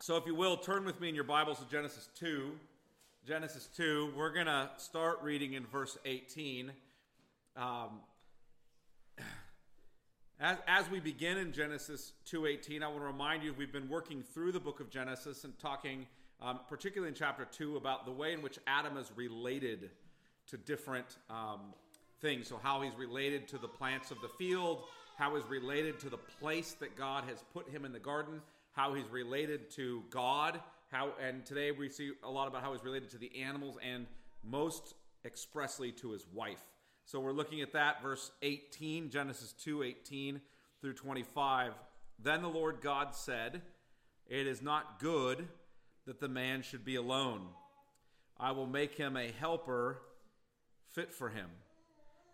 So, if you will, turn with me in your Bibles to Genesis 2. Genesis 2. We're going to start reading in verse 18. Um, as, as we begin in Genesis 2.18, I want to remind you we've been working through the book of Genesis and talking, um, particularly in chapter 2, about the way in which Adam is related to different um, things. So, how he's related to the plants of the field, how he's related to the place that God has put him in the garden, how he's related to God, how and today we see a lot about how he's related to the animals and most expressly to his wife. So we're looking at that verse 18, Genesis 2:18 through 25. Then the Lord God said, "It is not good that the man should be alone. I will make him a helper fit for him."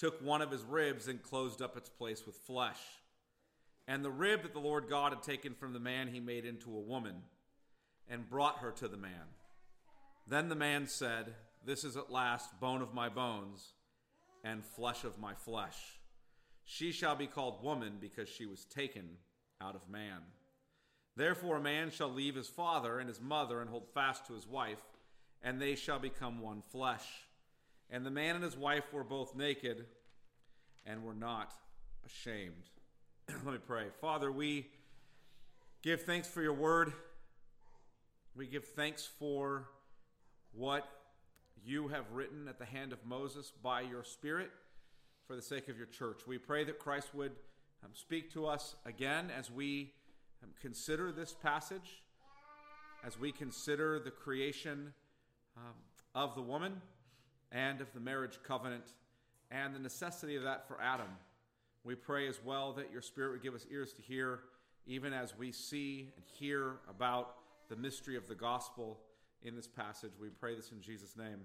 took one of his ribs and closed up its place with flesh. And the rib that the Lord God had taken from the man he made into a woman and brought her to the man. Then the man said, This is at last bone of my bones and flesh of my flesh. She shall be called woman because she was taken out of man. Therefore, a man shall leave his father and his mother and hold fast to his wife, and they shall become one flesh. And the man and his wife were both naked and were not ashamed. Let me pray. Father, we give thanks for your word. We give thanks for what you have written at the hand of Moses by your Spirit for the sake of your church. We pray that Christ would um, speak to us again as we um, consider this passage, as we consider the creation um, of the woman and of the marriage covenant and the necessity of that for Adam. We pray as well that your Spirit would give us ears to hear, even as we see and hear about the mystery of the gospel in this passage. We pray this in Jesus' name.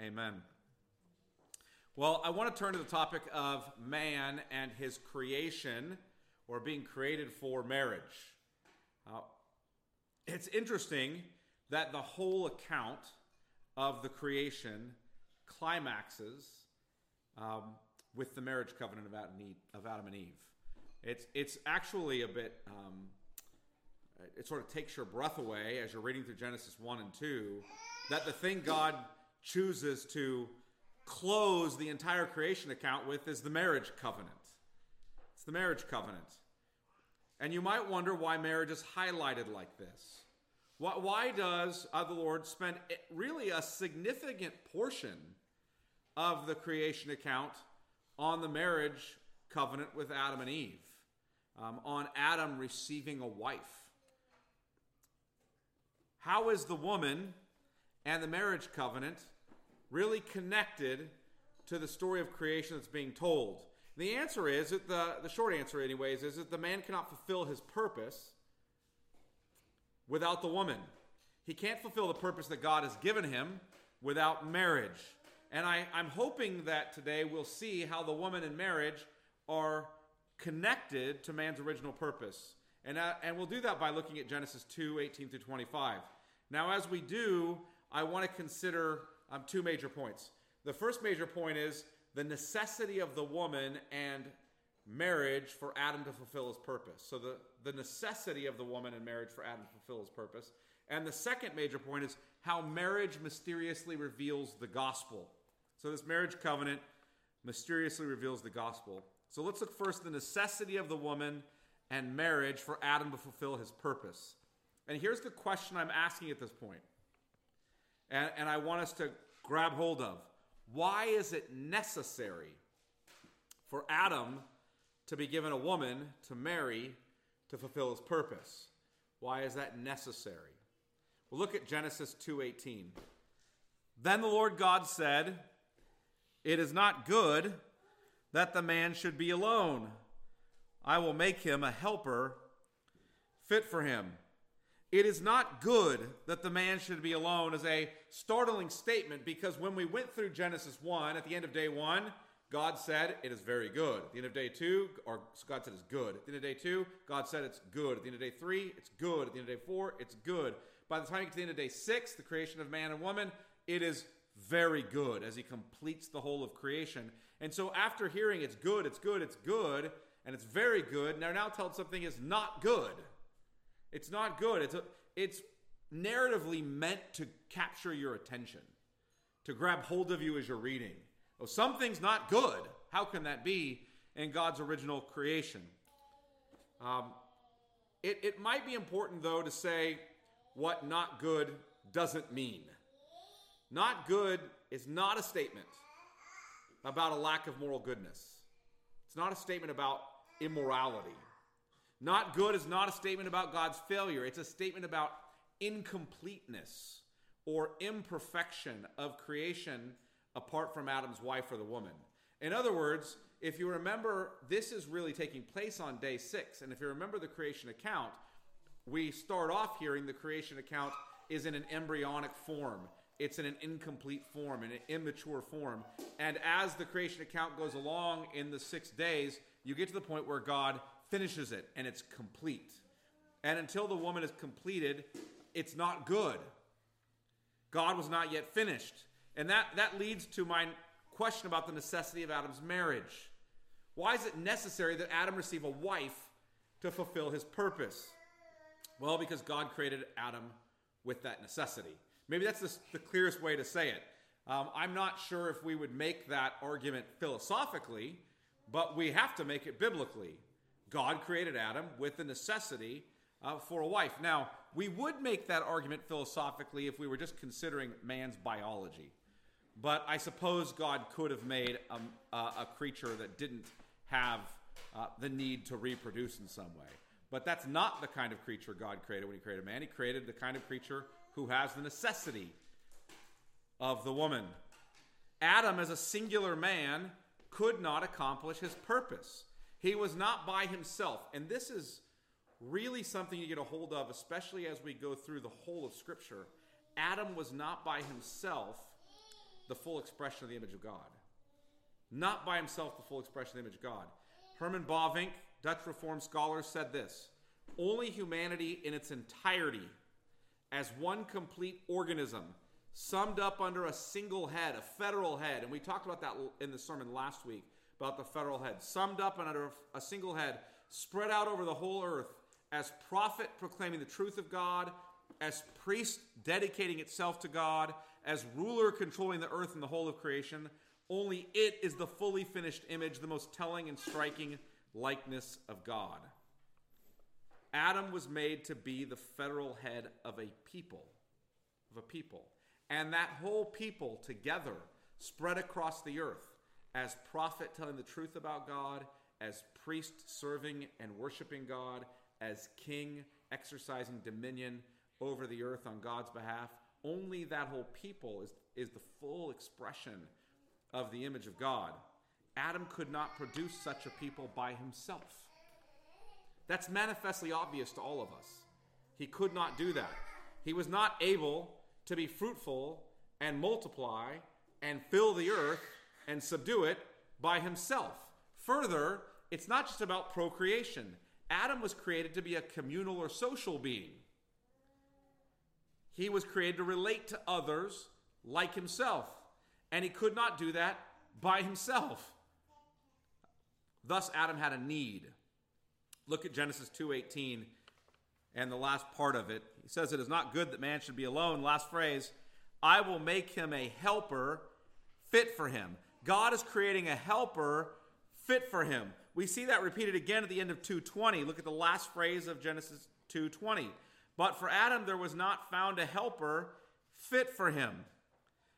Amen. Well, I want to turn to the topic of man and his creation, or being created for marriage. Uh, it's interesting that the whole account of the creation climaxes um, with the marriage covenant of Adam and Eve. It's, it's actually a bit, um, it sort of takes your breath away as you're reading through Genesis 1 and 2, that the thing God chooses to close the entire creation account with is the marriage covenant. It's the marriage covenant. And you might wonder why marriage is highlighted like this. Why, why does uh, the Lord spend really a significant portion of the creation account on the marriage covenant with Adam and Eve, um, on Adam receiving a wife. How is the woman and the marriage covenant really connected to the story of creation that's being told? The answer is that the, the short answer, anyways, is that the man cannot fulfill his purpose without the woman. He can't fulfill the purpose that God has given him without marriage. And I, I'm hoping that today we'll see how the woman and marriage are connected to man's original purpose. And, uh, and we'll do that by looking at Genesis 2 18 through 25. Now, as we do, I want to consider um, two major points. The first major point is the necessity of the woman and marriage for Adam to fulfill his purpose. So, the, the necessity of the woman and marriage for Adam to fulfill his purpose. And the second major point is how marriage mysteriously reveals the gospel. So, this marriage covenant mysteriously reveals the gospel. So, let's look first the necessity of the woman and marriage for Adam to fulfill his purpose. And here's the question I'm asking at this point, and, and I want us to grab hold of. Why is it necessary for Adam to be given a woman to marry to fulfill his purpose? Why is that necessary? Well, look at Genesis 2:18. Then the Lord God said, it is not good that the man should be alone. I will make him a helper fit for him. It is not good that the man should be alone is a startling statement because when we went through Genesis 1, at the end of day 1, God said it is very good. At the end of day 2, or God said it's good. At the end of day 2, God said it's good. At the end of day 3, it's good. At the end of day 4, it's good. By the time you get to the end of day 6, the creation of man and woman, it is very good as he completes the whole of creation. And so after hearing it's good, it's good, it's good, and it's very good, now now told something is not good. It's not good. It's a, it's narratively meant to capture your attention, to grab hold of you as you're reading. Oh, something's not good. How can that be in God's original creation? Um, it, it might be important, though, to say what not good doesn't mean. Not good is not a statement about a lack of moral goodness. It's not a statement about immorality. Not good is not a statement about God's failure, it's a statement about incompleteness or imperfection of creation apart from Adam's wife or the woman. In other words, if you remember, this is really taking place on day six. And if you remember the creation account, we start off hearing the creation account is in an embryonic form. It's in an incomplete form, in an immature form. And as the creation account goes along in the six days, you get to the point where God finishes it and it's complete. And until the woman is completed, it's not good. God was not yet finished. And that, that leads to my question about the necessity of Adam's marriage. Why is it necessary that Adam receive a wife to fulfill his purpose? Well, because God created Adam with that necessity. Maybe that's the, the clearest way to say it. Um, I'm not sure if we would make that argument philosophically, but we have to make it biblically. God created Adam with the necessity uh, for a wife. Now, we would make that argument philosophically if we were just considering man's biology. But I suppose God could have made a, a creature that didn't have uh, the need to reproduce in some way. But that's not the kind of creature God created when He created man. He created the kind of creature who has the necessity of the woman. Adam, as a singular man, could not accomplish his purpose. He was not by himself. And this is really something you get a hold of, especially as we go through the whole of Scripture. Adam was not by himself the full expression of the image of God. Not by himself the full expression of the image of God. Herman Bavinck, Dutch Reformed scholar, said this Only humanity in its entirety, as one complete organism, summed up under a single head, a federal head, and we talked about that in the sermon last week about the federal head, summed up under a single head, spread out over the whole earth, as prophet proclaiming the truth of God, as priest dedicating itself to God, as ruler controlling the earth and the whole of creation. Only it is the fully finished image, the most telling and striking likeness of God. Adam was made to be the federal head of a people, of a people. And that whole people together spread across the earth as prophet telling the truth about God, as priest serving and worshiping God, as king exercising dominion over the earth on God's behalf. Only that whole people is, is the full expression of the image of God. Adam could not produce such a people by himself. That's manifestly obvious to all of us. He could not do that. He was not able to be fruitful and multiply and fill the earth and subdue it by himself. Further, it's not just about procreation. Adam was created to be a communal or social being. He was created to relate to others like himself, and he could not do that by himself. Thus Adam had a need. Look at Genesis 2:18 and the last part of it. He says it is not good that man should be alone. Last phrase, I will make him a helper fit for him. God is creating a helper fit for him. We see that repeated again at the end of 2:20. Look at the last phrase of Genesis 2:20. But for Adam there was not found a helper fit for him.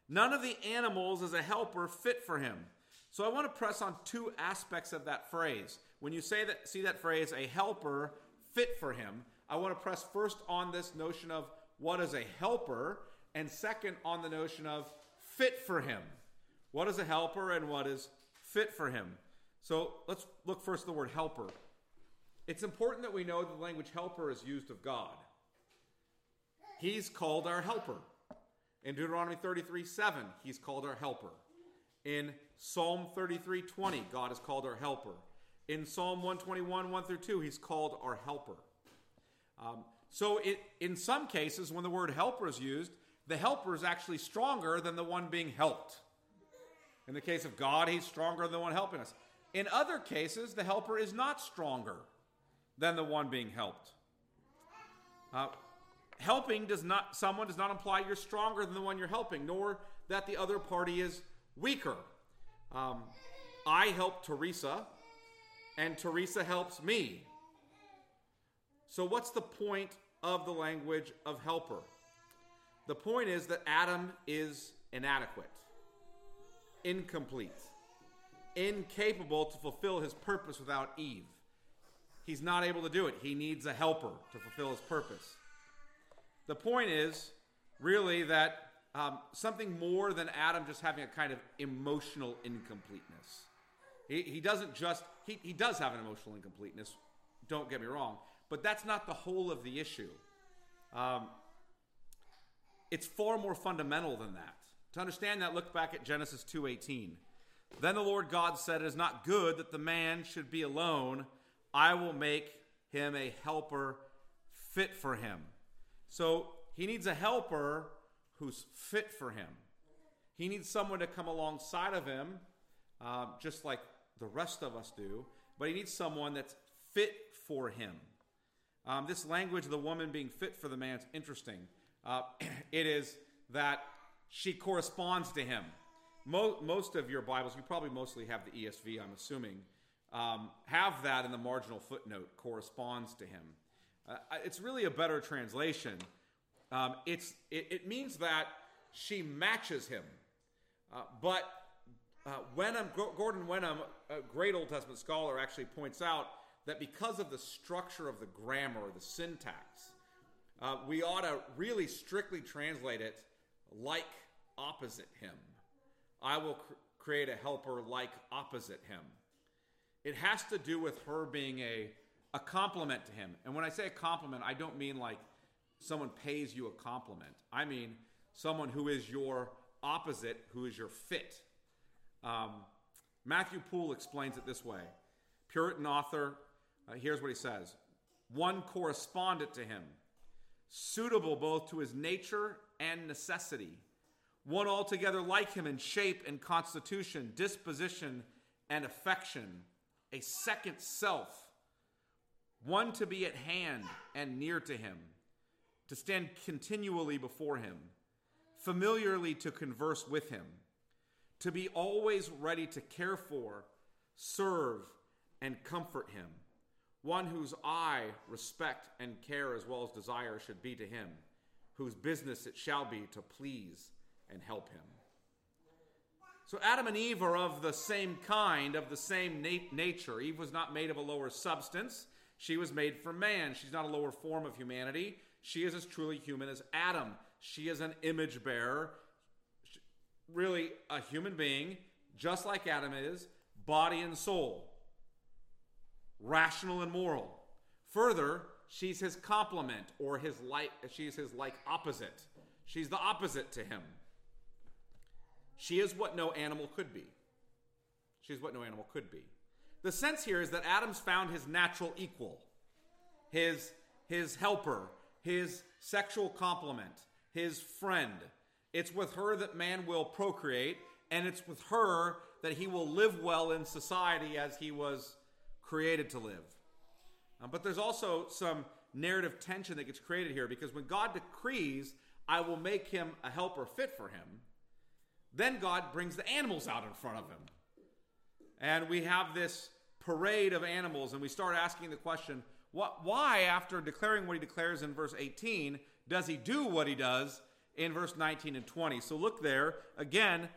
None of the animals is a helper fit for him. So I want to press on two aspects of that phrase. When you say that see that phrase a helper fit for him, I want to press first on this notion of what is a helper and second on the notion of fit for him. What is a helper and what is fit for him? So let's look first at the word helper. It's important that we know the language helper is used of God. he's called our helper. In Deuteronomy 33 7, he's called our helper. In Psalm 33 20, God is called our helper. In Psalm 121 1 through 2, he's called our helper. Um, so, it, in some cases, when the word helper is used, the helper is actually stronger than the one being helped. In the case of God, he's stronger than the one helping us. In other cases, the helper is not stronger than the one being helped. Uh, helping does not someone does not imply you're stronger than the one you're helping, nor that the other party is weaker. Um, I help Teresa, and Teresa helps me. So, what's the point of the language of helper? The point is that Adam is inadequate, incomplete, incapable to fulfill his purpose without Eve. He's not able to do it. He needs a helper to fulfill his purpose. The point is really that um, something more than Adam just having a kind of emotional incompleteness. He, he doesn't just, he, he does have an emotional incompleteness, don't get me wrong, but that's not the whole of the issue. Um, it's far more fundamental than that. To understand that, look back at Genesis 2:18. Then the Lord God said, "It is not good that the man should be alone. I will make him a helper fit for him." So he needs a helper who's fit for him. He needs someone to come alongside of him, uh, just like the rest of us do, but he needs someone that's fit for him. Um, this language of the woman being fit for the man is interesting. Uh, it is that she corresponds to him. Mo- most of your Bibles, you probably mostly have the ESV, I'm assuming, um, have that in the marginal footnote, corresponds to him. Uh, it's really a better translation. Um, it's, it, it, means that she matches him. Uh, but uh, Wenham, Gordon Wenham, a great Old Testament scholar, actually points out that because of the structure of the grammar, the syntax, uh, we ought to really strictly translate it like opposite him. I will cr- create a helper like opposite him. It has to do with her being a a complement to him. And when I say a complement, I don't mean like someone pays you a compliment. I mean someone who is your opposite, who is your fit. Um, Matthew Poole explains it this way. Puritan author, uh, here's what he says. One correspondent to him, suitable both to his nature and necessity, one altogether like him in shape and constitution, disposition and affection, a second self one to be at hand and near to him, to stand continually before him, familiarly to converse with him, to be always ready to care for, serve, and comfort him, one whose eye, respect, and care as well as desire should be to him, whose business it shall be to please and help him. So Adam and Eve are of the same kind, of the same nat- nature. Eve was not made of a lower substance. She was made for man. She's not a lower form of humanity. She is as truly human as Adam. She is an image bearer, really a human being, just like Adam is, body and soul, rational and moral. Further, she's his complement or his like she's his like opposite. She's the opposite to him. She is what no animal could be. She's what no animal could be. The sense here is that Adam's found his natural equal, his, his helper, his sexual complement, his friend. It's with her that man will procreate, and it's with her that he will live well in society as he was created to live. Um, but there's also some narrative tension that gets created here because when God decrees, I will make him a helper fit for him, then God brings the animals out in front of him. And we have this parade of animals, and we start asking the question what, why, after declaring what he declares in verse 18, does he do what he does in verse 19 and 20? So look there. Again,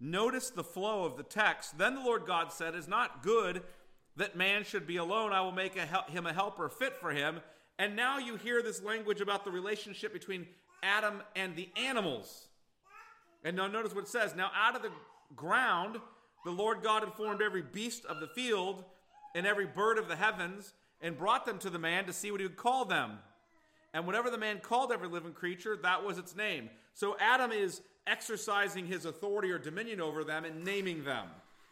notice the flow of the text. Then the Lord God said, It's not good that man should be alone. I will make a him a helper fit for him. And now you hear this language about the relationship between Adam and the animals. And now notice what it says. Now out of the ground, the Lord God had formed every beast of the field and every bird of the heavens and brought them to the man to see what he would call them. And whatever the man called every living creature, that was its name. So Adam is exercising his authority or dominion over them and naming them.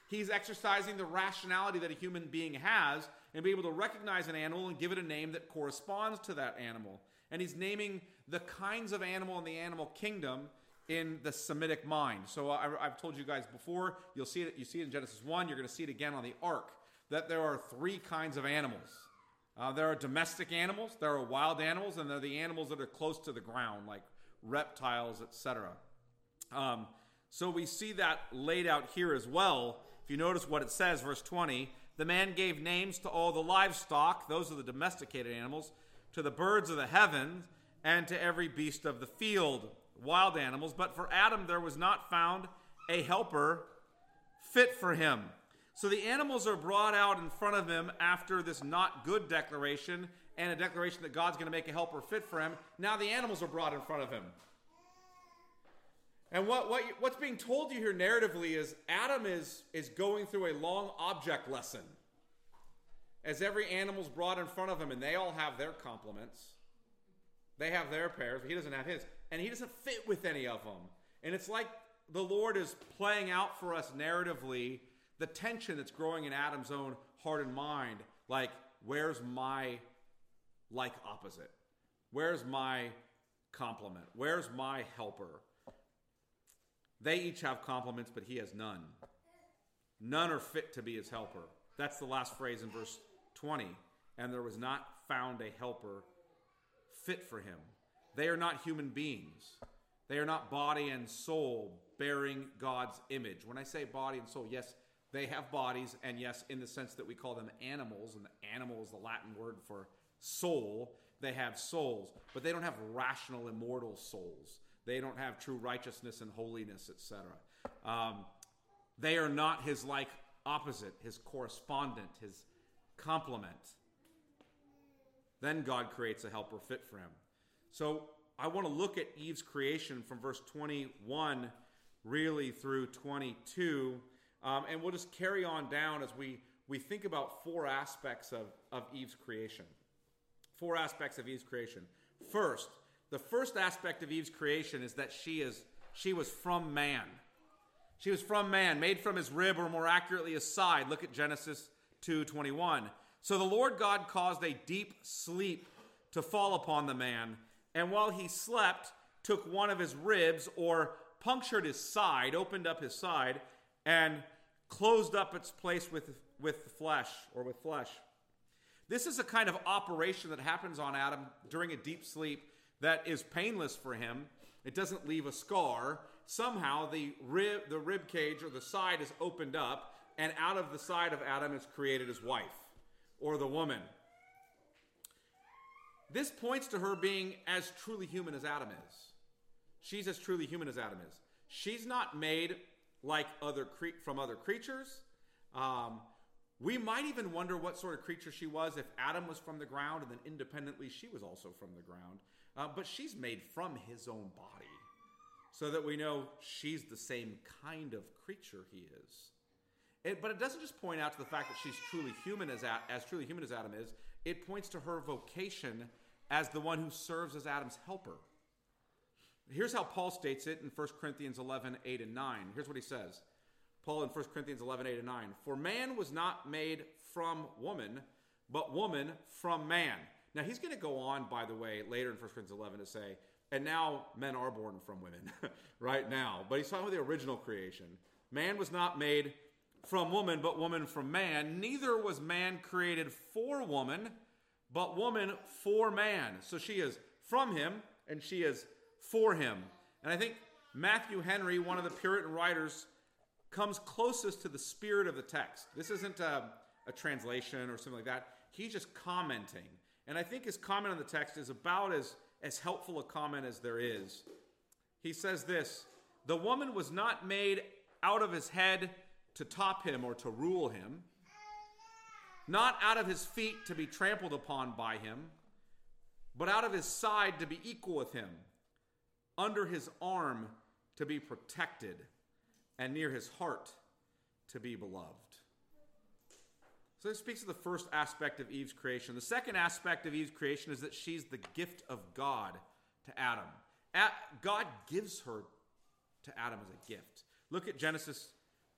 He's exercising the rationality that a human being has and be able to recognize an animal and give it a name that corresponds to that animal. And he's naming the kinds of animal in the animal kingdom in the Semitic mind. So I, have told you guys before, you'll see it. You see it in Genesis one. You're going to see it again on the ark. That there are three kinds of animals. Uh, there are domestic animals, there are wild animals, and there are the animals that are close to the ground, like reptiles, etc. Um, so we see that laid out here as well. If you notice what it says, verse 20, the man gave names to all the livestock, those are the domesticated animals, to the birds of the heavens, and to every beast of the field, wild animals. But for Adam there was not found a helper fit for him. So the animals are brought out in front of him after this not good declaration and a declaration that God's going to make a helper fit for him. Now the animals are brought in front of him. And what, what what's being told to you here narratively is Adam is, is going through a long object lesson. As every animal's brought in front of him, and they all have their complements. They have their pairs, but he doesn't have his. And he doesn't fit with any of them. And it's like the Lord is playing out for us narratively the tension that's growing in Adam's own heart and mind. Like, where's my like opposite? Where's my complement? Where's my helper? They each have complements, but he has none. None are fit to be his helper. That's the last phrase in verse 20. And there was not found a helper fit for him. They are not human beings. They are not body and soul bearing God's image. When I say body and soul, yes, they have bodies, and yes, in the sense that we call them animals, and the animal is the Latin word for soul, they have souls, but they don't have rational, immortal souls. They don't have true righteousness and holiness, etc. Um, they are not his like opposite, his correspondent, his complement. Then God creates a helper fit for him. So I want to look at Eve's creation from verse 21 really through 22. Um, and we'll just carry on down as we, we think about four aspects of, of Eve's creation. Four aspects of Eve's creation. First, the first aspect of Eve's creation is that she is she was from man. She was from man, made from his rib, or more accurately, his side. Look at Genesis 2:21. So the Lord God caused a deep sleep to fall upon the man, and while he slept, took one of his ribs, or punctured his side, opened up his side, and closed up its place with, with flesh or with flesh. This is a kind of operation that happens on Adam during a deep sleep that is painless for him. It doesn't leave a scar. Somehow the rib, the rib cage or the side is opened up, and out of the side of Adam is created his wife or the woman. This points to her being as truly human as Adam is. She's as truly human as Adam is. She's not made like other cre- from other creatures. Um, we might even wonder what sort of creature she was if Adam was from the ground and then independently she was also from the ground. Uh, but she's made from his own body so that we know she's the same kind of creature he is. It, but it doesn't just point out to the fact that she's truly human as, as truly human as Adam is. It points to her vocation as the one who serves as Adam's helper. Here's how Paul states it in 1 Corinthians 11, 8 and 9. Here's what he says. Paul in 1 Corinthians 11, 8 and 9. For man was not made from woman, but woman from man. Now, he's going to go on, by the way, later in 1 Corinthians 11 to say, and now men are born from women, right now. But he's talking about the original creation. Man was not made from woman, but woman from man. Neither was man created for woman, but woman for man. So she is from him, and she is for him. And I think Matthew Henry, one of the Puritan writers, comes closest to the spirit of the text. This isn't a, a translation or something like that. He's just commenting and I think his comment on the text is about as, as helpful a comment as there is. He says this The woman was not made out of his head to top him or to rule him, not out of his feet to be trampled upon by him, but out of his side to be equal with him, under his arm to be protected, and near his heart to be beloved. So this speaks of the first aspect of Eve's creation. The second aspect of Eve's creation is that she's the gift of God to Adam. God gives her to Adam as a gift. Look at Genesis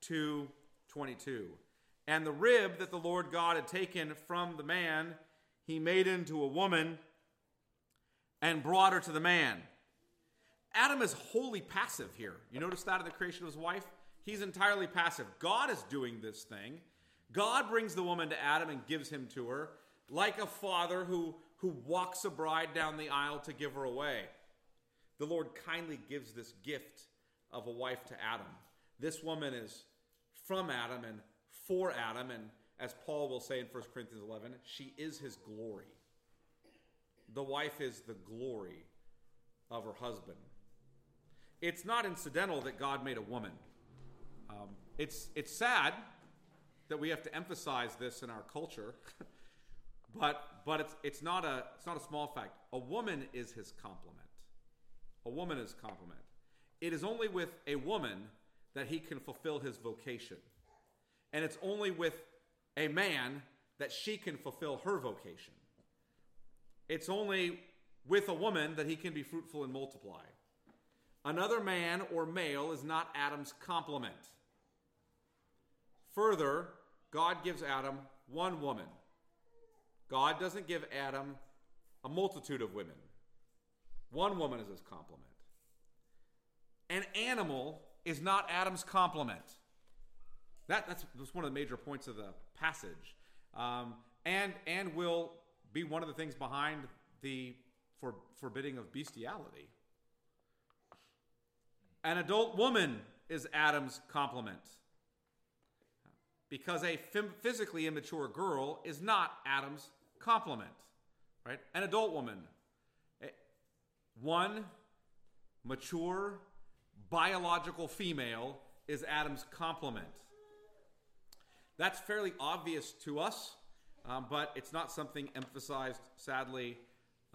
2 22. And the rib that the Lord God had taken from the man, he made into a woman and brought her to the man. Adam is wholly passive here. You notice that in the creation of his wife? He's entirely passive. God is doing this thing. God brings the woman to Adam and gives him to her, like a father who, who walks a bride down the aisle to give her away. The Lord kindly gives this gift of a wife to Adam. This woman is from Adam and for Adam, and as Paul will say in 1 Corinthians 11, she is his glory. The wife is the glory of her husband. It's not incidental that God made a woman. Um, it's, it's sad that we have to emphasize this in our culture, but, but it's, it's, not a, it's not a small fact. A woman is his complement. A woman is complement. It is only with a woman that he can fulfill his vocation. And it's only with a man that she can fulfill her vocation. It's only with a woman that he can be fruitful and multiply. Another man or male is not Adam's complement. Further, God gives Adam one woman. God doesn't give Adam a multitude of women. One woman is his complement. An animal is not Adam's complement. That, that's, that's one of the major points of the passage. Um, and, and will be one of the things behind the for, forbidding of bestiality. An adult woman is Adam's complement. Because a physically immature girl is not Adam's complement. Right? An adult woman. One mature biological female is Adam's complement. That's fairly obvious to us, um, but it's not something emphasized, sadly,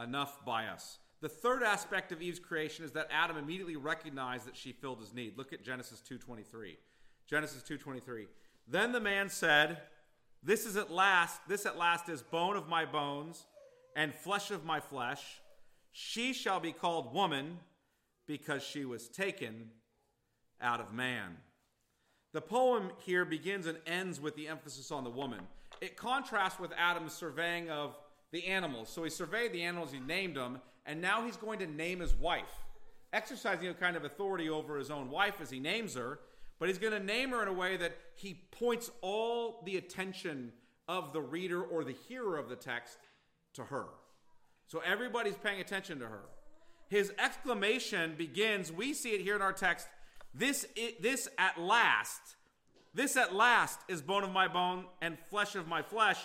enough by us. The third aspect of Eve's creation is that Adam immediately recognized that she filled his need. Look at Genesis 2:23. Genesis 2:23. Then the man said, "This is at last, this at last is bone of my bones and flesh of my flesh. She shall be called woman because she was taken out of man." The poem here begins and ends with the emphasis on the woman. It contrasts with Adam's surveying of the animals. So he surveyed the animals, he named them, and now he's going to name his wife, exercising a kind of authority over his own wife as he names her. But he's going to name her in a way that he points all the attention of the reader or the hearer of the text to her. So everybody's paying attention to her. His exclamation begins, we see it here in our text, this, this at last, this at last is bone of my bone and flesh of my flesh,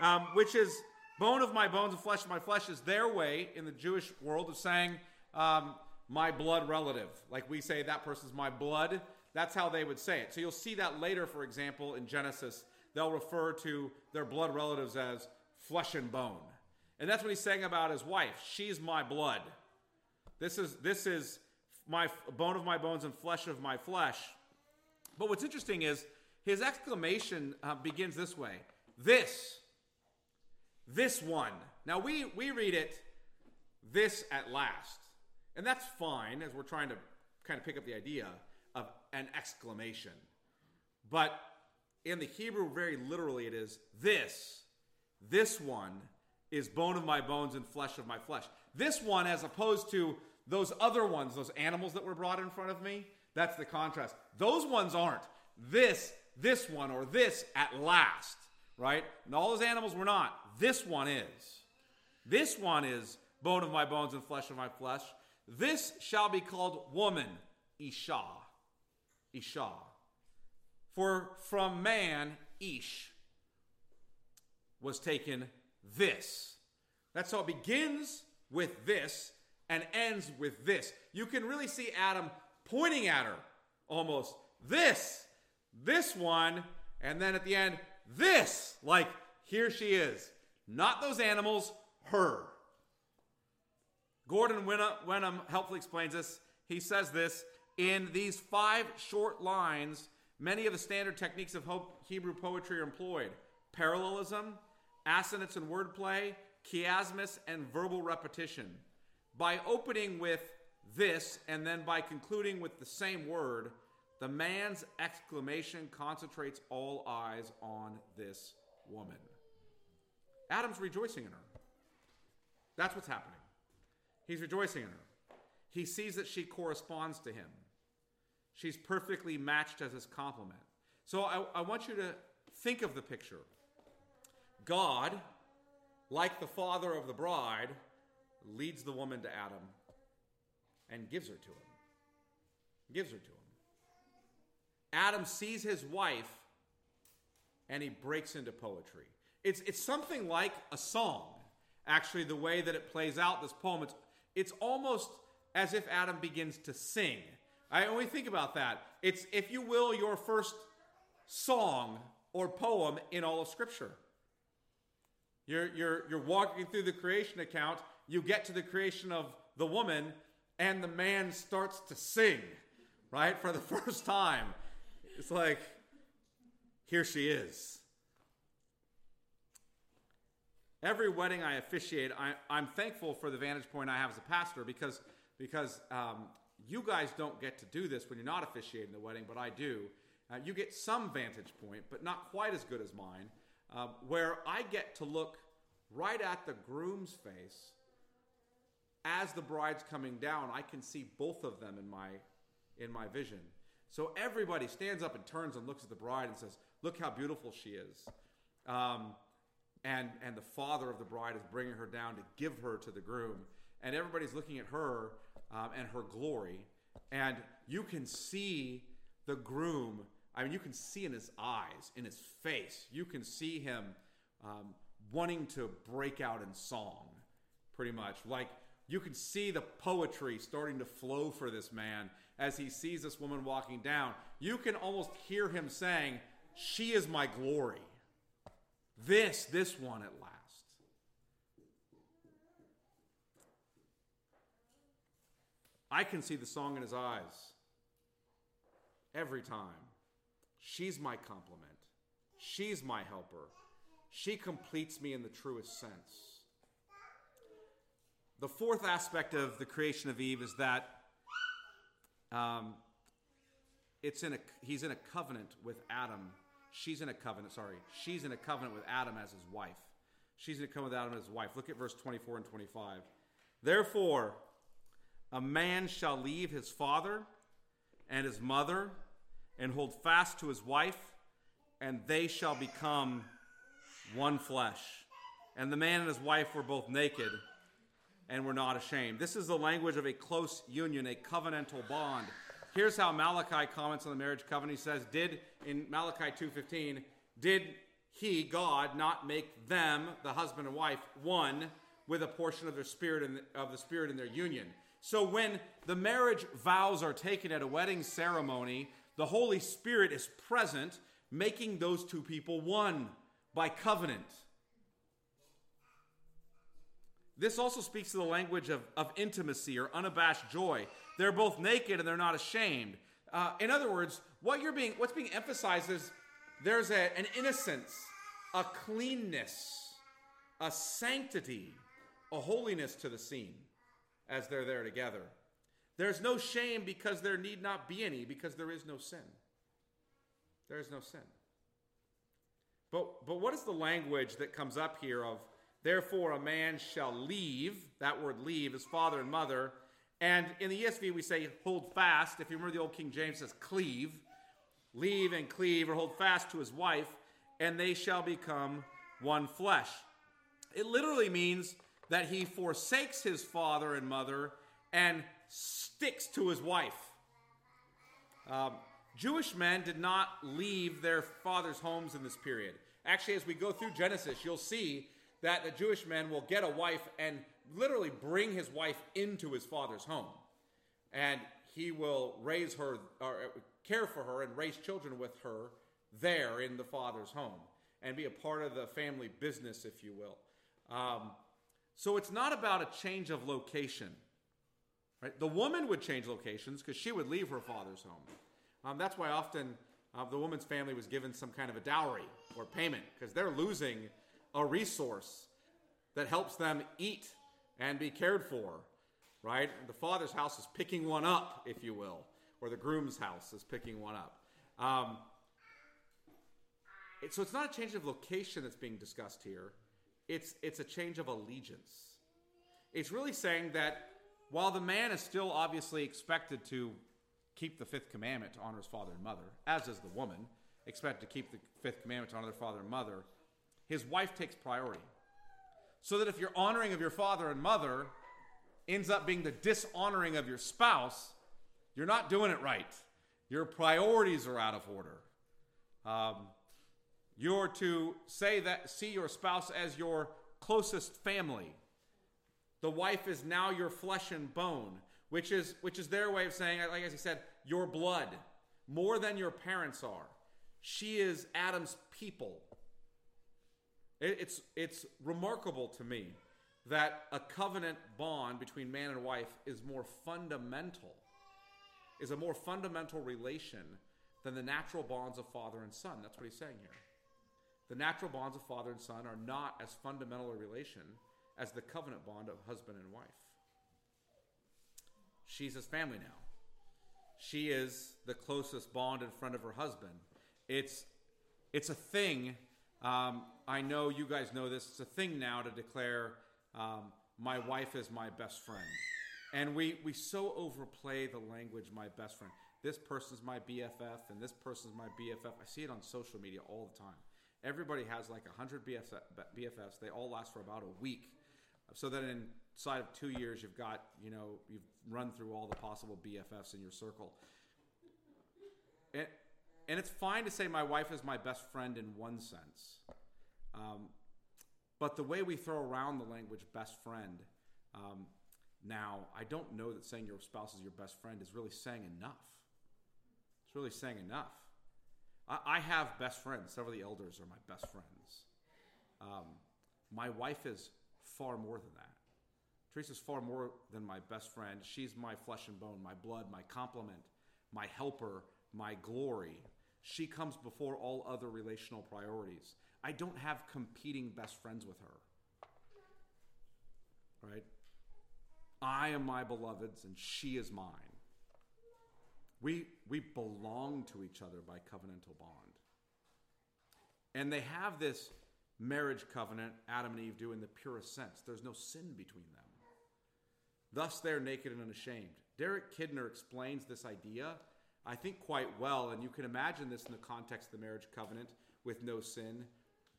um, which is Bone of my bones and flesh of my flesh is their way in the Jewish world of saying, um, my blood relative. Like we say, that person's my blood. That's how they would say it. So you'll see that later, for example, in Genesis. They'll refer to their blood relatives as flesh and bone. And that's what he's saying about his wife. She's my blood. This is, this is my bone of my bones and flesh of my flesh. But what's interesting is his exclamation uh, begins this way This this one. Now we, we read it, this at last. And that's fine as we're trying to kind of pick up the idea of an exclamation. But in the Hebrew, very literally, it is this. This one is bone of my bones and flesh of my flesh. This one, as opposed to those other ones, those animals that were brought in front of me, that's the contrast. Those ones aren't. This, this one, or this at last right? And all those animals were not. This one is. This one is bone of my bones and flesh of my flesh. This shall be called woman, Isha. Isha. For from man, Ish, was taken this. That's how it begins with this and ends with this. You can really see Adam pointing at her almost. This, this one, and then at the end, this, like, here she is. Not those animals, her. Gordon Wenham helpfully explains this. He says this in these five short lines, many of the standard techniques of Hebrew poetry are employed parallelism, assonance and wordplay, chiasmus, and verbal repetition. By opening with this and then by concluding with the same word, the man's exclamation concentrates all eyes on this woman. Adam's rejoicing in her. That's what's happening. He's rejoicing in her. He sees that she corresponds to him. She's perfectly matched as his complement. So I, I want you to think of the picture. God, like the father of the bride, leads the woman to Adam and gives her to him. Gives her to him. Adam sees his wife and he breaks into poetry. It's, it's something like a song, actually, the way that it plays out, this poem. It's, it's almost as if Adam begins to sing. I only think about that. It's, if you will, your first song or poem in all of Scripture. You're, you're, you're walking through the creation account, you get to the creation of the woman, and the man starts to sing, right, for the first time. It's like, here she is. Every wedding I officiate, I, am thankful for the vantage point I have as a pastor because, because um, you guys don't get to do this when you're not officiating the wedding, but I do. Uh, you get some vantage point, but not quite as good as mine, uh, where I get to look right at the groom's face as the bride's coming down. I can see both of them in my in my vision. So everybody stands up and turns and looks at the bride and says, "Look how beautiful she is." Um, and and the father of the bride is bringing her down to give her to the groom, and everybody's looking at her um, and her glory, and you can see the groom I mean, you can see in his eyes, in his face, you can see him um, wanting to break out in song, pretty much. Like you can see the poetry starting to flow for this man as he sees this woman walking down. You can almost hear him saying, She is my glory. This, this one at last. I can see the song in his eyes every time. She's my complement. She's my helper. She completes me in the truest sense. The fourth aspect of the creation of Eve is that um, it's in a, he's in a covenant with Adam. She's in a covenant, sorry. She's in a covenant with Adam as his wife. She's in a covenant with Adam as his wife. Look at verse 24 and 25. Therefore, a man shall leave his father and his mother and hold fast to his wife, and they shall become one flesh. And the man and his wife were both naked and were not ashamed. This is the language of a close union, a covenantal bond. Here's how Malachi comments on the marriage covenant. He says, "Did in Malachi 2:15, did he God not make them, the husband and wife, one with a portion of their spirit and of the spirit in their union?" So when the marriage vows are taken at a wedding ceremony, the Holy Spirit is present, making those two people one by covenant. This also speaks to the language of, of intimacy or unabashed joy. They're both naked and they're not ashamed. Uh, in other words, what you're being, what's being emphasized is there's a, an innocence, a cleanness, a sanctity, a holiness to the scene as they're there together. There's no shame because there need not be any, because there is no sin. There is no sin. But, but what is the language that comes up here of, therefore a man shall leave, that word leave, his father and mother, and in the ESV we say hold fast. If you remember the old King James says cleave, leave and cleave, or hold fast to his wife, and they shall become one flesh. It literally means that he forsakes his father and mother and sticks to his wife. Um, Jewish men did not leave their fathers' homes in this period. Actually, as we go through Genesis, you'll see that the Jewish men will get a wife and literally bring his wife into his father's home. And he will raise her, or uh, care for her, and raise children with her there in the father's home and be a part of the family business, if you will. Um, so it's not about a change of location. Right? The woman would change locations because she would leave her father's home. Um, that's why often uh, the woman's family was given some kind of a dowry or payment because they're losing a resource that helps them eat and be cared for, right? The father's house is picking one up, if you will, or the groom's house is picking one up. Um, it, so it's not a change of location that's being discussed here. It's it's a change of allegiance. It's really saying that while the man is still obviously expected to keep the fifth commandment to honor his father and mother, as is the woman, expected to keep the fifth commandment to honor their father and mother, his wife takes priority. So that if your honoring of your father and mother ends up being the dishonoring of your spouse, you're not doing it right. Your priorities are out of order. Um, you're to say that see your spouse as your closest family. The wife is now your flesh and bone, which is which is their way of saying, like as he said, your blood, more than your parents are. She is Adam's people. It's it's remarkable to me that a covenant bond between man and wife is more fundamental, is a more fundamental relation than the natural bonds of father and son. That's what he's saying here. The natural bonds of father and son are not as fundamental a relation as the covenant bond of husband and wife. She's his family now. She is the closest bond in front of her husband. It's it's a thing. Um, I know you guys know this. It's a thing now to declare um, my wife is my best friend, and we we so overplay the language my best friend. This person's my BFF, and this person's my BFF. I see it on social media all the time. Everybody has like 100 BFFs. They all last for about a week. So that inside of two years, you've got, you know, you've run through all the possible BFFs in your circle. And it's fine to say my wife is my best friend in one sense. Um, but the way we throw around the language best friend um, now, I don't know that saying your spouse is your best friend is really saying enough. It's really saying enough. I, have best friends. Several of the elders are my best friends. Um, my wife is far more than that. Teresa's far more than my best friend. She's my flesh and bone, my blood, my complement, my helper, my glory. She comes before all other relational priorities. I don't have competing best friends with her. Right? I am my beloved's and she is mine. We, we belong to each other by covenantal bond. And they have this marriage covenant, Adam and Eve do, in the purest sense. There's no sin between them. Thus, they're naked and unashamed. Derek Kidner explains this idea, I think, quite well, and you can imagine this in the context of the marriage covenant with no sin.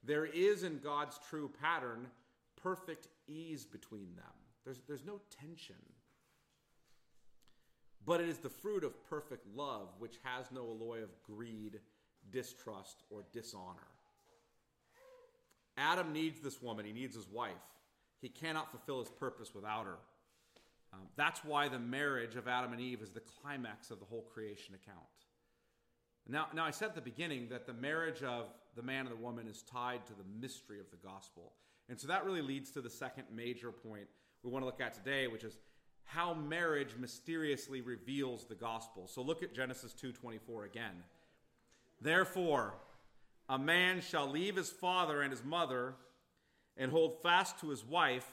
There is in God's true pattern perfect ease between them, there's, there's no tension but it is the fruit of perfect love, which has no alloy of greed, distrust, or dishonor. Adam needs this woman, he needs his wife. He cannot fulfill his purpose without her. Um, that's why the marriage of Adam and Eve is the climax of the whole creation account. Now, now, I said at the beginning that the marriage of the man and the woman is tied to the mystery of the gospel. And so that really leads to the second major point we want to look at today, which is how marriage mysteriously reveals the gospel. So look at Genesis 2:24 again. Therefore, a man shall leave his father and his mother and hold fast to his wife,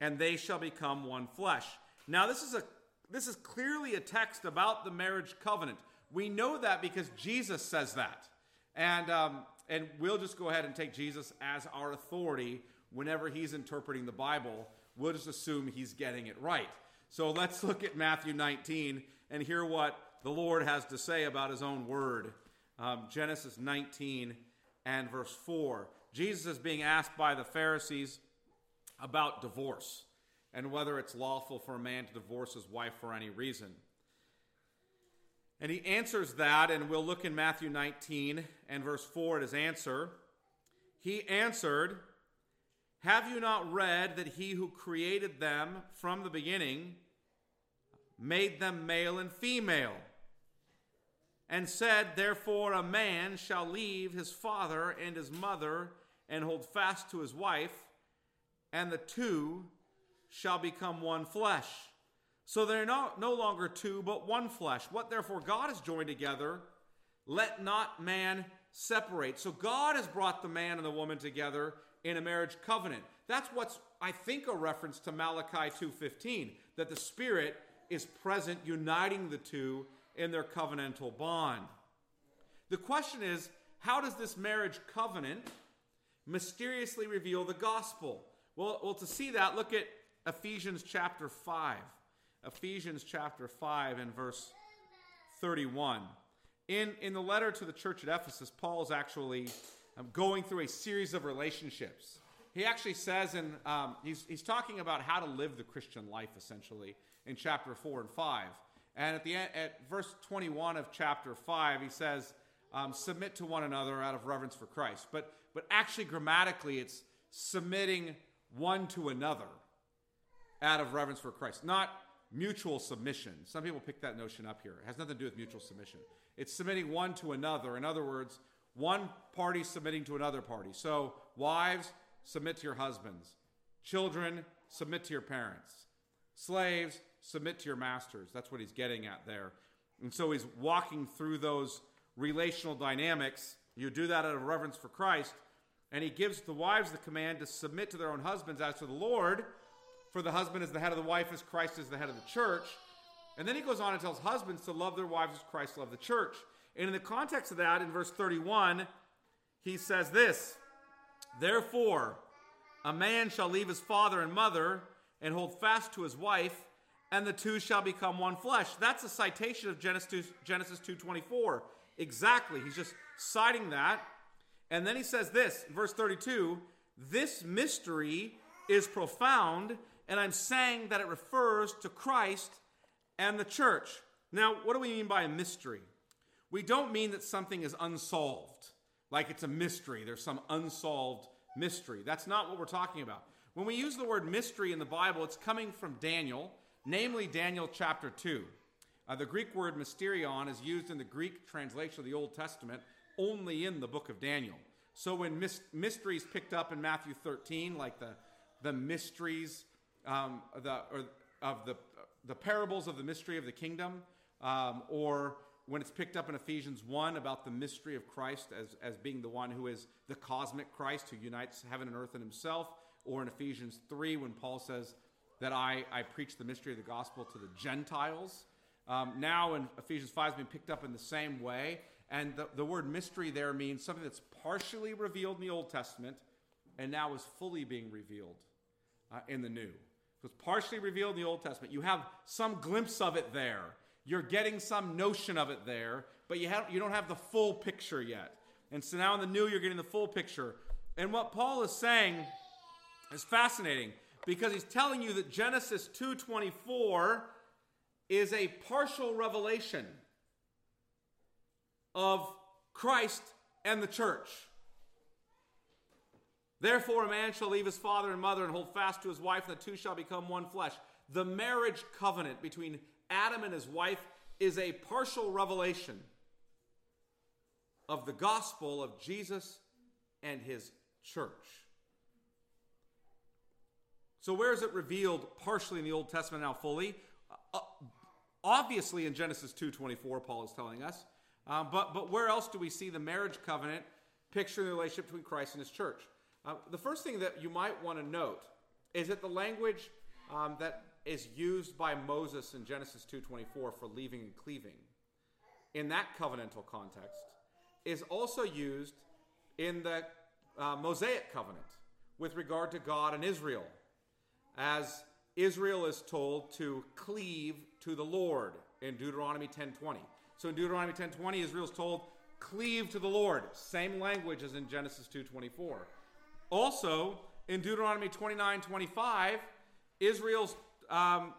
and they shall become one flesh. Now this is a this is clearly a text about the marriage covenant. We know that because Jesus says that. And um, and we'll just go ahead and take Jesus as our authority whenever he's interpreting the Bible we'll just assume he's getting it right. So let's look at Matthew 19 and hear what the Lord has to say about his own word. Um, Genesis 19 and verse 4. Jesus is being asked by the Pharisees about divorce and whether it's lawful for a man to divorce his wife for any reason. And he answers that, and we'll look in Matthew 19 and verse 4 at his answer. He answered, have you not read that he who created them from the beginning made them male and female? And said, Therefore, a man shall leave his father and his mother and hold fast to his wife, and the two shall become one flesh. So they're no, no longer two, but one flesh. What therefore God has joined together, let not man separate. So God has brought the man and the woman together in a marriage covenant. That's what's I think a reference to Malachi 2:15 that the spirit is present uniting the two in their covenantal bond. The question is, how does this marriage covenant mysteriously reveal the gospel? Well, well to see that, look at Ephesians chapter 5. Ephesians chapter 5 and verse 31. In, in the letter to the church at Ephesus, Paul is actually um, going through a series of relationships. He actually says, and um, he's, he's talking about how to live the Christian life essentially in chapter 4 and 5. And at the end, at verse 21 of chapter 5, he says, um, submit to one another out of reverence for Christ. But, but actually, grammatically, it's submitting one to another out of reverence for Christ, not mutual submission. Some people pick that notion up here. It has nothing to do with mutual submission. It's submitting one to another. In other words, one party submitting to another party. So, wives, submit to your husbands. Children, submit to your parents. Slaves, submit to your masters. That's what he's getting at there. And so he's walking through those relational dynamics. You do that out of reverence for Christ. And he gives the wives the command to submit to their own husbands as to the Lord. For the husband is the head of the wife, as Christ is the head of the church. And then he goes on and tells husbands to love their wives as Christ loved the church. And in the context of that, in verse 31, he says this Therefore, a man shall leave his father and mother and hold fast to his wife, and the two shall become one flesh. That's a citation of Genesis 2, Genesis 2.24. Exactly. He's just citing that. And then he says this, verse 32, this mystery is profound, and I'm saying that it refers to Christ and the church. Now, what do we mean by a mystery? We don't mean that something is unsolved, like it's a mystery, there's some unsolved mystery. That's not what we're talking about. When we use the word mystery in the Bible, it's coming from Daniel, namely Daniel chapter 2. Uh, the Greek word mysterion is used in the Greek translation of the Old Testament only in the book of Daniel. So when mysteries picked up in Matthew 13, like the, the mysteries um, the, or of the, the parables of the mystery of the kingdom, um, or when it's picked up in Ephesians 1 about the mystery of Christ as, as being the one who is the cosmic Christ who unites heaven and earth in himself, or in Ephesians 3 when Paul says that I, I preach the mystery of the gospel to the Gentiles. Um, now in Ephesians 5 has been picked up in the same way. And the, the word mystery there means something that's partially revealed in the Old Testament and now is fully being revealed uh, in the New. So it's partially revealed in the Old Testament. You have some glimpse of it there. You're getting some notion of it there, but you, have, you don't have the full picture yet. And so now in the New, you're getting the full picture. And what Paul is saying is fascinating because he's telling you that Genesis 2:24 is a partial revelation of Christ and the church. Therefore, a man shall leave his father and mother and hold fast to his wife, and the two shall become one flesh. The marriage covenant between Adam and his wife is a partial revelation of the gospel of Jesus and his church. So, where is it revealed partially in the Old Testament, now fully? Uh, obviously in Genesis 2:24 Paul is telling us. Um, but but where else do we see the marriage covenant picturing the relationship between Christ and his church? Uh, the first thing that you might want to note is that the language um, that is used by Moses in Genesis 2:24 for leaving and cleaving in that covenantal context is also used in the uh, Mosaic covenant with regard to God and Israel as Israel is told to cleave to the Lord in Deuteronomy 10:20. So in Deuteronomy 10:20, Israel is told, "Cleave to the Lord." Same language as in Genesis 2:24. Also in Deuteronomy 29:25, Israel's um,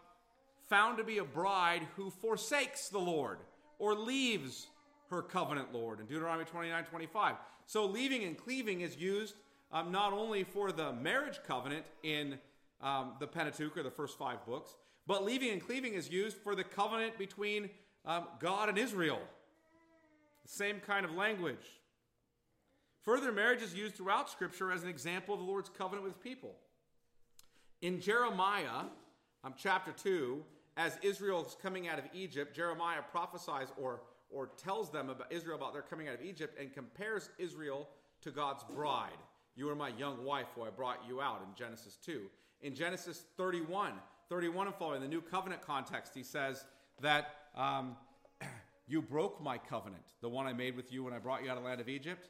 found to be a bride who forsakes the Lord or leaves her covenant Lord in Deuteronomy 29:25. So leaving and cleaving is used um, not only for the marriage covenant in um, the Pentateuch, or the first five books. But leaving and cleaving is used for the covenant between um, God and Israel. The same kind of language. Further, marriage is used throughout Scripture as an example of the Lord's covenant with people. In Jeremiah, um, chapter 2, as Israel is coming out of Egypt, Jeremiah prophesies or, or tells them about Israel about their coming out of Egypt and compares Israel to God's bride. You are my young wife who I brought you out in Genesis 2. In Genesis 31, 31 and following, the new covenant context, he says that um, you broke my covenant, the one I made with you when I brought you out of the land of Egypt.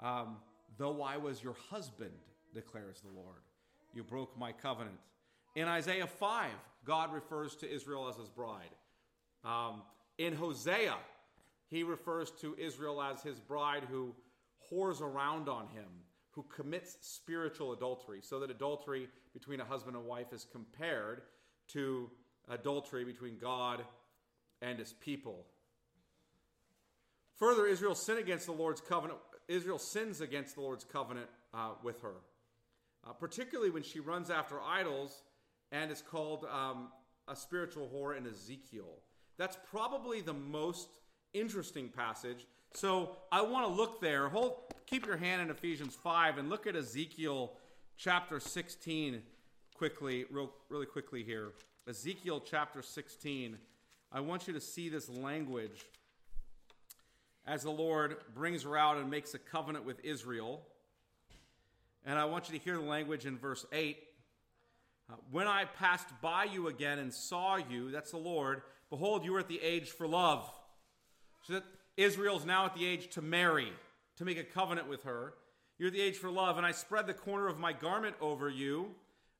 Um, though I was your husband, declares the Lord, you broke my covenant. In Isaiah 5, God refers to Israel as his bride. Um, in Hosea, he refers to Israel as his bride who whores around on him, who commits spiritual adultery, so that adultery between a husband and wife is compared to adultery between God and his people. Further, Israel sin against the Lord's covenant. Israel sins against the Lord's covenant uh, with her, uh, particularly when she runs after idols and is called um, a spiritual whore in Ezekiel. That's probably the most interesting passage. So I want to look there. Hold, keep your hand in Ephesians 5 and look at Ezekiel chapter 16 quickly, real, really quickly here. Ezekiel chapter 16. I want you to see this language as the Lord brings her out and makes a covenant with Israel. And I want you to hear the language in verse 8. Uh, when I passed by you again and saw you, that's the Lord, behold, you were at the age for love. So that Israel's now at the age to marry, to make a covenant with her. You're at the age for love, and I spread the corner of my garment over you.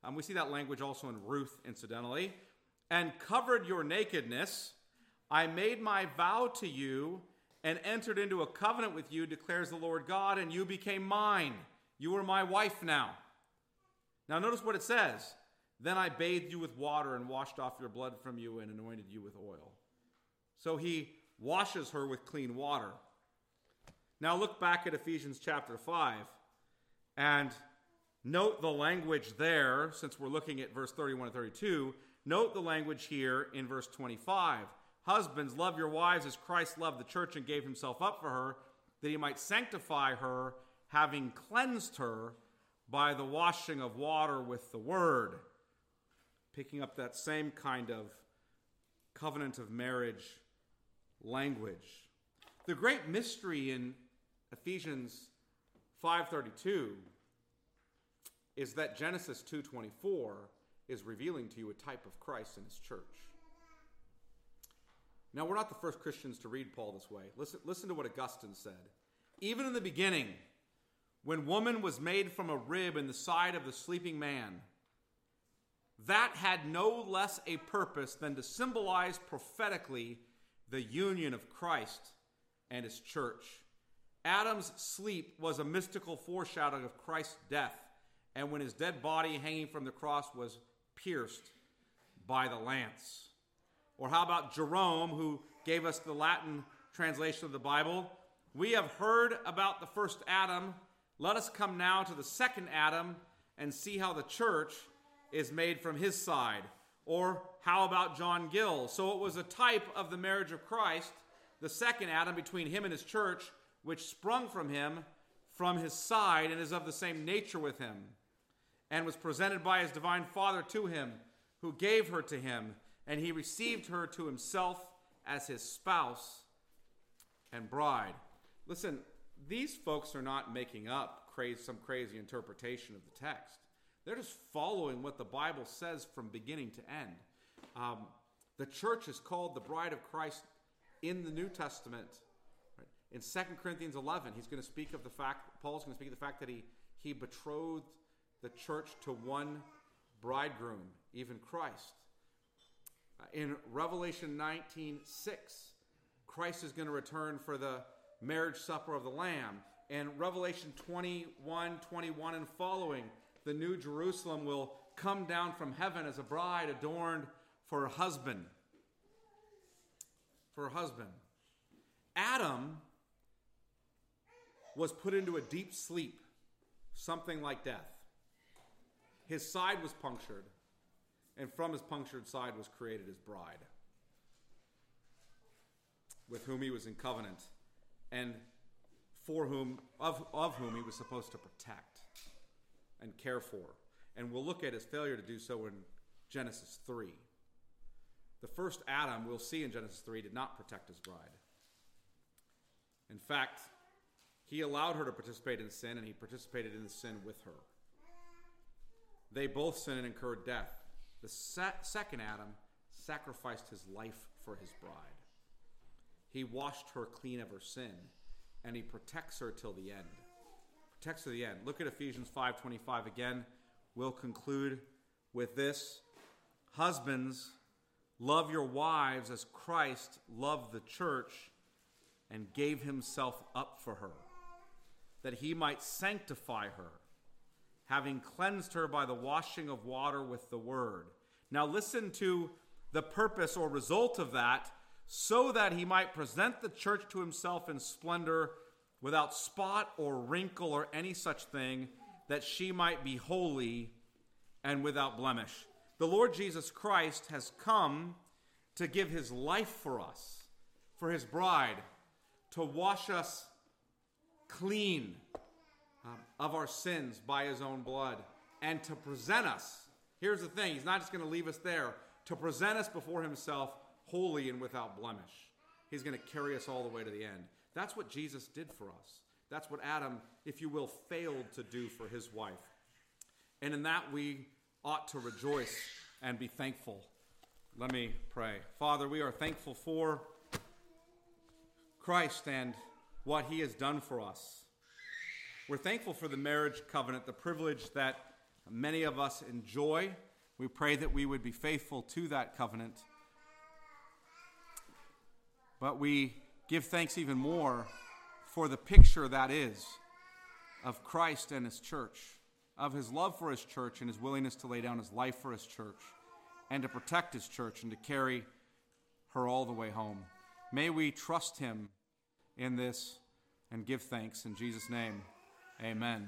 Um, we see that language also in Ruth, incidentally. And covered your nakedness. I made my vow to you and entered into a covenant with you, declares the Lord God, and you became mine. You are my wife now. Now, notice what it says. Then I bathed you with water and washed off your blood from you and anointed you with oil. So he washes her with clean water. Now look back at Ephesians chapter 5 and note the language there, since we're looking at verse 31 and 32. Note the language here in verse 25. Husbands, love your wives as Christ loved the church and gave himself up for her, that he might sanctify her, having cleansed her by the washing of water with the word picking up that same kind of covenant of marriage language. The great mystery in Ephesians 5:32 is that Genesis 2:24 is revealing to you a type of Christ and his church. Now, we're not the first Christians to read Paul this way. Listen, listen to what Augustine said. Even in the beginning, when woman was made from a rib in the side of the sleeping man, that had no less a purpose than to symbolize prophetically the union of Christ and his church. Adam's sleep was a mystical foreshadowing of Christ's death, and when his dead body hanging from the cross was pierced by the lance. Or how about Jerome, who gave us the Latin translation of the Bible? We have heard about the first Adam. Let us come now to the second Adam and see how the church is made from his side. Or how about John Gill? So it was a type of the marriage of Christ, the second Adam between him and his church, which sprung from him from his side and is of the same nature with him, and was presented by his divine Father to him, who gave her to him, and he received her to himself as his spouse and bride. Listen, these folks are not making up crazy, some crazy interpretation of the text. They're just following what the Bible says from beginning to end. Um, the church is called the bride of Christ in the New Testament. Right? In 2 Corinthians 11, he's going to speak of the fact, Paul's going to speak of the fact that he, he betrothed the church to one bridegroom, even Christ. Uh, in Revelation 19 6, Christ is going to return for the marriage supper of the Lamb. In Revelation 21 21 and following, the new Jerusalem will come down from heaven as a bride adorned for a husband. For a husband. Adam was put into a deep sleep, something like death. His side was punctured, and from his punctured side was created his bride, with whom he was in covenant, and for whom of, of whom he was supposed to protect and care for. And we'll look at his failure to do so in Genesis 3. The first Adam, we'll see in Genesis 3, did not protect his bride. In fact, he allowed her to participate in sin, and he participated in the sin with her. They both sinned and incurred death. The se- second Adam sacrificed his life for his bride. He washed her clean of her sin, and he protects her till the end. Protects her to the end. Look at Ephesians 5:25 again. We'll conclude with this. Husbands, love your wives as Christ loved the church and gave himself up for her, that he might sanctify her, having cleansed her by the washing of water with the word. Now, listen to the purpose or result of that, so that he might present the church to himself in splendor, without spot or wrinkle or any such thing, that she might be holy and without blemish. The Lord Jesus Christ has come to give his life for us, for his bride, to wash us clean um, of our sins by his own blood, and to present us. Here's the thing He's not just going to leave us there, to present us before himself holy and without blemish. He's going to carry us all the way to the end. That's what Jesus did for us. That's what Adam, if you will, failed to do for his wife. And in that we ought to rejoice and be thankful. Let me pray. Father, we are thankful for Christ and what he has done for us. We're thankful for the marriage covenant, the privilege that many of us enjoy. We pray that we would be faithful to that covenant. But we give thanks even more for the picture that is of Christ and his church, of his love for his church and his willingness to lay down his life for his church and to protect his church and to carry her all the way home. May we trust him in this and give thanks in Jesus' name. Amen.